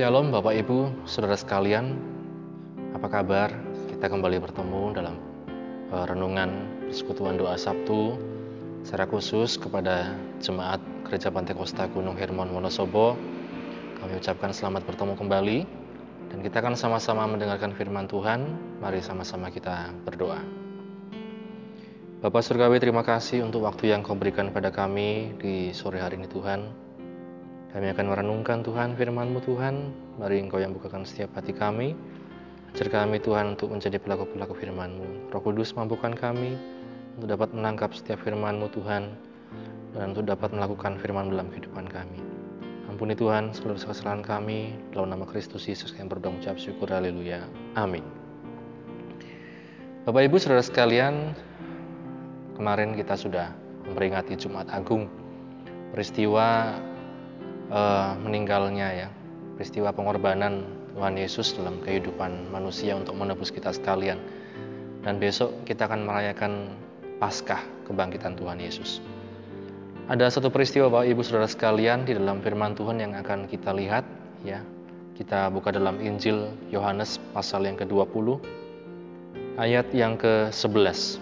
Shalom Bapak Ibu, Saudara sekalian. Apa kabar? Kita kembali bertemu dalam uh, renungan persekutuan doa Sabtu secara khusus kepada jemaat Gereja Pantai Kosta Gunung Hermon Wonosobo. Kami ucapkan selamat bertemu kembali dan kita akan sama-sama mendengarkan firman Tuhan. Mari sama-sama kita berdoa. Bapak Surgawi, terima kasih untuk waktu yang kau berikan pada kami di sore hari ini Tuhan. Kami akan merenungkan Tuhan firman-Mu Tuhan. Mari Engkau yang bukakan setiap hati kami. Ajar kami Tuhan untuk menjadi pelaku-pelaku firman-Mu. Roh Kudus mampukan kami untuk dapat menangkap setiap firman-Mu Tuhan. Dan untuk dapat melakukan firman dalam kehidupan kami. Ampuni Tuhan seluruh kesalahan kami. Dalam nama Kristus Yesus yang berdoa ucap syukur. Haleluya. Amin. Bapak Ibu Saudara sekalian, kemarin kita sudah memperingati Jumat Agung peristiwa meninggalnya ya. Peristiwa pengorbanan Tuhan Yesus dalam kehidupan manusia untuk menebus kita sekalian. Dan besok kita akan merayakan Paskah kebangkitan Tuhan Yesus. Ada satu peristiwa Bapak Ibu Saudara sekalian di dalam firman Tuhan yang akan kita lihat ya. Kita buka dalam Injil Yohanes pasal yang ke-20 ayat yang ke-11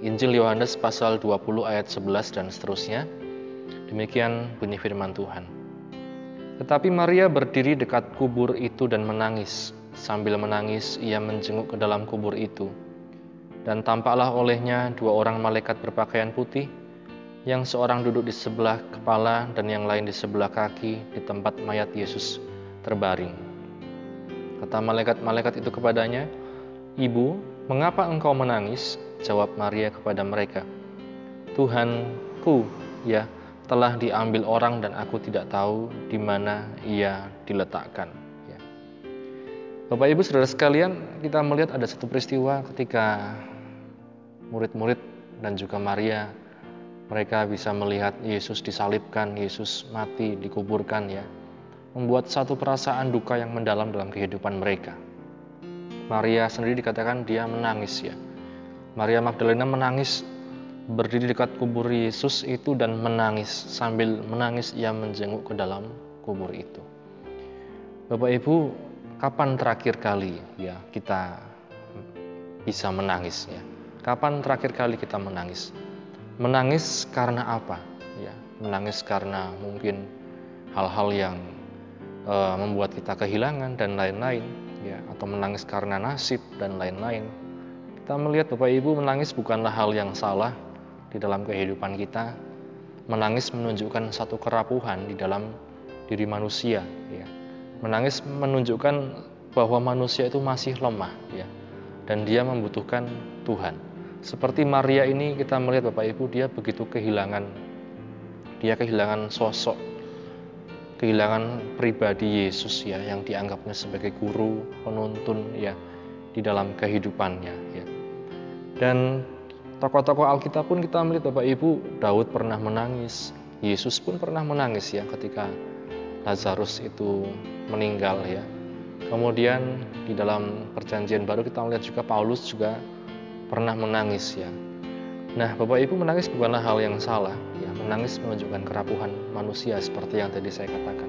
Injil Yohanes pasal 20 ayat 11 dan seterusnya. Demikian bunyi firman Tuhan. Tetapi Maria berdiri dekat kubur itu dan menangis. Sambil menangis, ia menjenguk ke dalam kubur itu. Dan tampaklah olehnya dua orang malaikat berpakaian putih, yang seorang duduk di sebelah kepala dan yang lain di sebelah kaki di tempat mayat Yesus terbaring. Kata malaikat-malaikat itu kepadanya, Ibu, mengapa engkau menangis? Jawab Maria kepada mereka, Tuhanku, ya, telah diambil orang dan aku tidak tahu di mana ia diletakkan. Ya. Bapak Ibu Saudara sekalian, kita melihat ada satu peristiwa ketika murid-murid dan juga Maria mereka bisa melihat Yesus disalibkan, Yesus mati, dikuburkan ya. Membuat satu perasaan duka yang mendalam dalam kehidupan mereka. Maria sendiri dikatakan dia menangis ya Maria Magdalena menangis berdiri dekat kubur Yesus itu dan menangis. Sambil menangis ia menjenguk ke dalam kubur itu. Bapak Ibu, kapan terakhir kali ya kita bisa menangis ya? Kapan terakhir kali kita menangis? Menangis karena apa? Ya, menangis karena mungkin hal-hal yang uh, membuat kita kehilangan dan lain-lain ya atau menangis karena nasib dan lain-lain kita melihat Bapak Ibu menangis bukanlah hal yang salah di dalam kehidupan kita. Menangis menunjukkan satu kerapuhan di dalam diri manusia. Ya. Menangis menunjukkan bahwa manusia itu masih lemah, ya, dan dia membutuhkan Tuhan. Seperti Maria ini kita melihat Bapak Ibu dia begitu kehilangan, dia kehilangan sosok, kehilangan pribadi Yesus ya yang dianggapnya sebagai guru, penuntun ya di dalam kehidupannya ya. Dan tokoh-tokoh Alkitab pun kita melihat Bapak Ibu, Daud pernah menangis, Yesus pun pernah menangis ya ketika Lazarus itu meninggal ya. Kemudian di dalam perjanjian baru kita melihat juga Paulus juga pernah menangis ya. Nah, Bapak Ibu menangis bukanlah hal yang salah, ya. Menangis menunjukkan kerapuhan manusia seperti yang tadi saya katakan.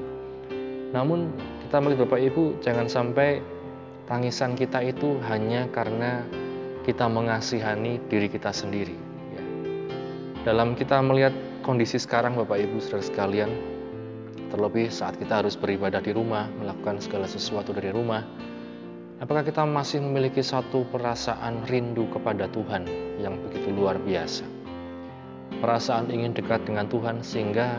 Namun kita melihat Bapak Ibu jangan sampai tangisan kita itu hanya karena kita mengasihani diri kita sendiri. Ya. Dalam kita melihat kondisi sekarang Bapak Ibu saudara sekalian, terlebih saat kita harus beribadah di rumah, melakukan segala sesuatu dari rumah, apakah kita masih memiliki satu perasaan rindu kepada Tuhan yang begitu luar biasa? Perasaan ingin dekat dengan Tuhan sehingga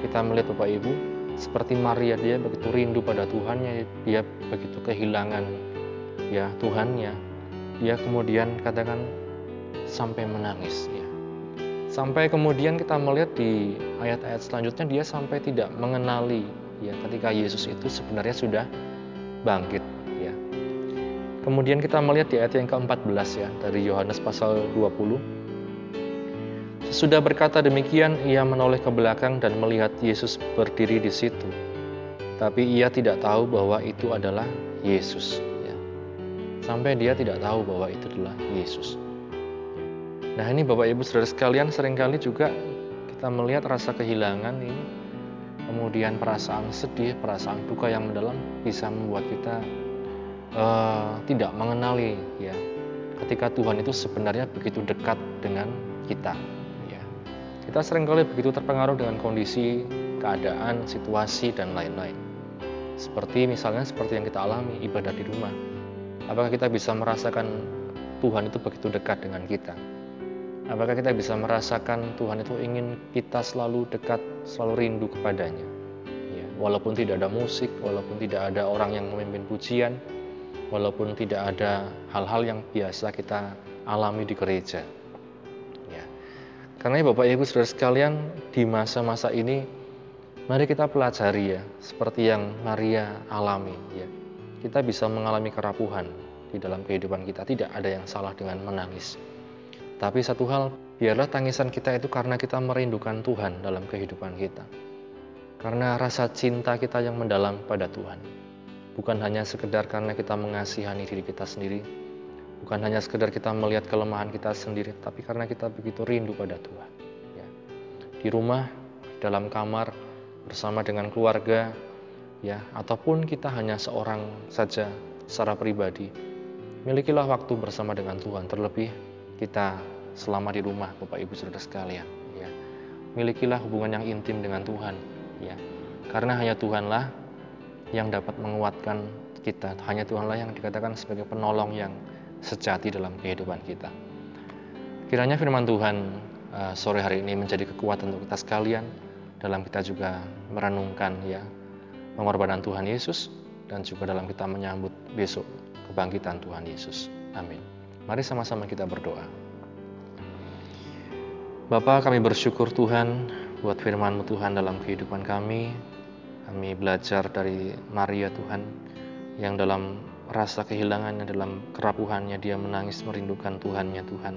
kita melihat Bapak Ibu seperti Maria dia begitu rindu pada Tuhannya, dia begitu kehilangan ya Tuhannya, dia kemudian katakan sampai menangis ya. Sampai kemudian kita melihat di ayat-ayat selanjutnya dia sampai tidak mengenali ya ketika Yesus itu sebenarnya sudah bangkit ya. Kemudian kita melihat di ayat yang ke-14 ya dari Yohanes pasal 20 Sesudah berkata demikian, ia menoleh ke belakang dan melihat Yesus berdiri di situ. Tapi ia tidak tahu bahwa itu adalah Yesus sampai dia tidak tahu bahwa itu adalah Yesus. Nah ini Bapak Ibu Saudara sekalian sering kali juga kita melihat rasa kehilangan ini kemudian perasaan sedih, perasaan duka yang mendalam bisa membuat kita uh, tidak mengenali ya ketika Tuhan itu sebenarnya begitu dekat dengan kita. Ya. Kita sering kali begitu terpengaruh dengan kondisi, keadaan, situasi dan lain-lain. Seperti misalnya seperti yang kita alami ibadah di rumah. Apakah kita bisa merasakan Tuhan itu begitu dekat dengan kita? Apakah kita bisa merasakan Tuhan itu ingin kita selalu dekat, selalu rindu kepadanya? Ya, walaupun tidak ada musik, walaupun tidak ada orang yang memimpin pujian, walaupun tidak ada hal-hal yang biasa kita alami di gereja. Ya. Karena Bapak Ibu Saudara sekalian, di masa-masa ini mari kita pelajari ya, seperti yang Maria alami ya. Kita bisa mengalami kerapuhan di dalam kehidupan kita, tidak ada yang salah dengan menangis tapi satu hal, biarlah tangisan kita itu karena kita merindukan Tuhan dalam kehidupan kita. Karena rasa cinta kita yang mendalam pada Tuhan. Bukan hanya sekedar karena kita mengasihani diri kita sendiri, bukan hanya sekedar kita melihat kelemahan kita sendiri, tapi karena kita begitu rindu pada Tuhan. Ya. Di rumah, dalam kamar, bersama dengan keluarga, ya, ataupun kita hanya seorang saja secara pribadi, milikilah waktu bersama dengan Tuhan. Terlebih kita selama di rumah Bapak Ibu Saudara sekalian ya. Milikilah hubungan yang intim dengan Tuhan ya. Karena hanya Tuhanlah yang dapat menguatkan kita. Hanya Tuhanlah yang dikatakan sebagai penolong yang sejati dalam kehidupan kita. Kiranya firman Tuhan uh, sore hari ini menjadi kekuatan untuk kita sekalian dalam kita juga merenungkan ya pengorbanan Tuhan Yesus dan juga dalam kita menyambut besok kebangkitan Tuhan Yesus. Amin. Mari sama-sama kita berdoa. Bapak kami bersyukur Tuhan buat firman-Mu Tuhan dalam kehidupan kami. Kami belajar dari Maria Tuhan yang dalam rasa kehilangannya, dalam kerapuhannya dia menangis merindukan Tuhannya Tuhan.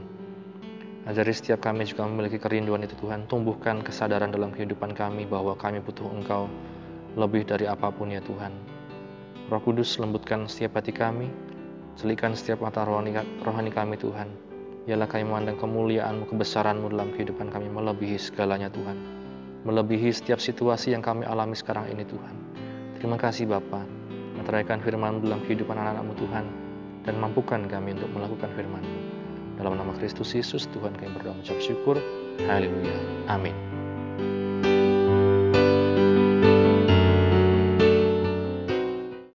Ajari setiap kami juga memiliki kerinduan itu Tuhan. Tumbuhkan kesadaran dalam kehidupan kami bahwa kami butuh Engkau lebih dari apa pun ya Tuhan. Roh Kudus lembutkan setiap hati kami, Celikan setiap mata rohani, kami Tuhan. Ialah kami memandang kemuliaan-Mu, kebesaran-Mu dalam kehidupan kami melebihi segalanya Tuhan. Melebihi setiap situasi yang kami alami sekarang ini Tuhan. Terima kasih Bapa. Meteraikan firman dalam kehidupan anak-anak-Mu Tuhan. Dan mampukan kami untuk melakukan firman-Mu. Dalam nama Kristus Yesus Tuhan kami berdoa mengucap syukur. Haleluya. Amin.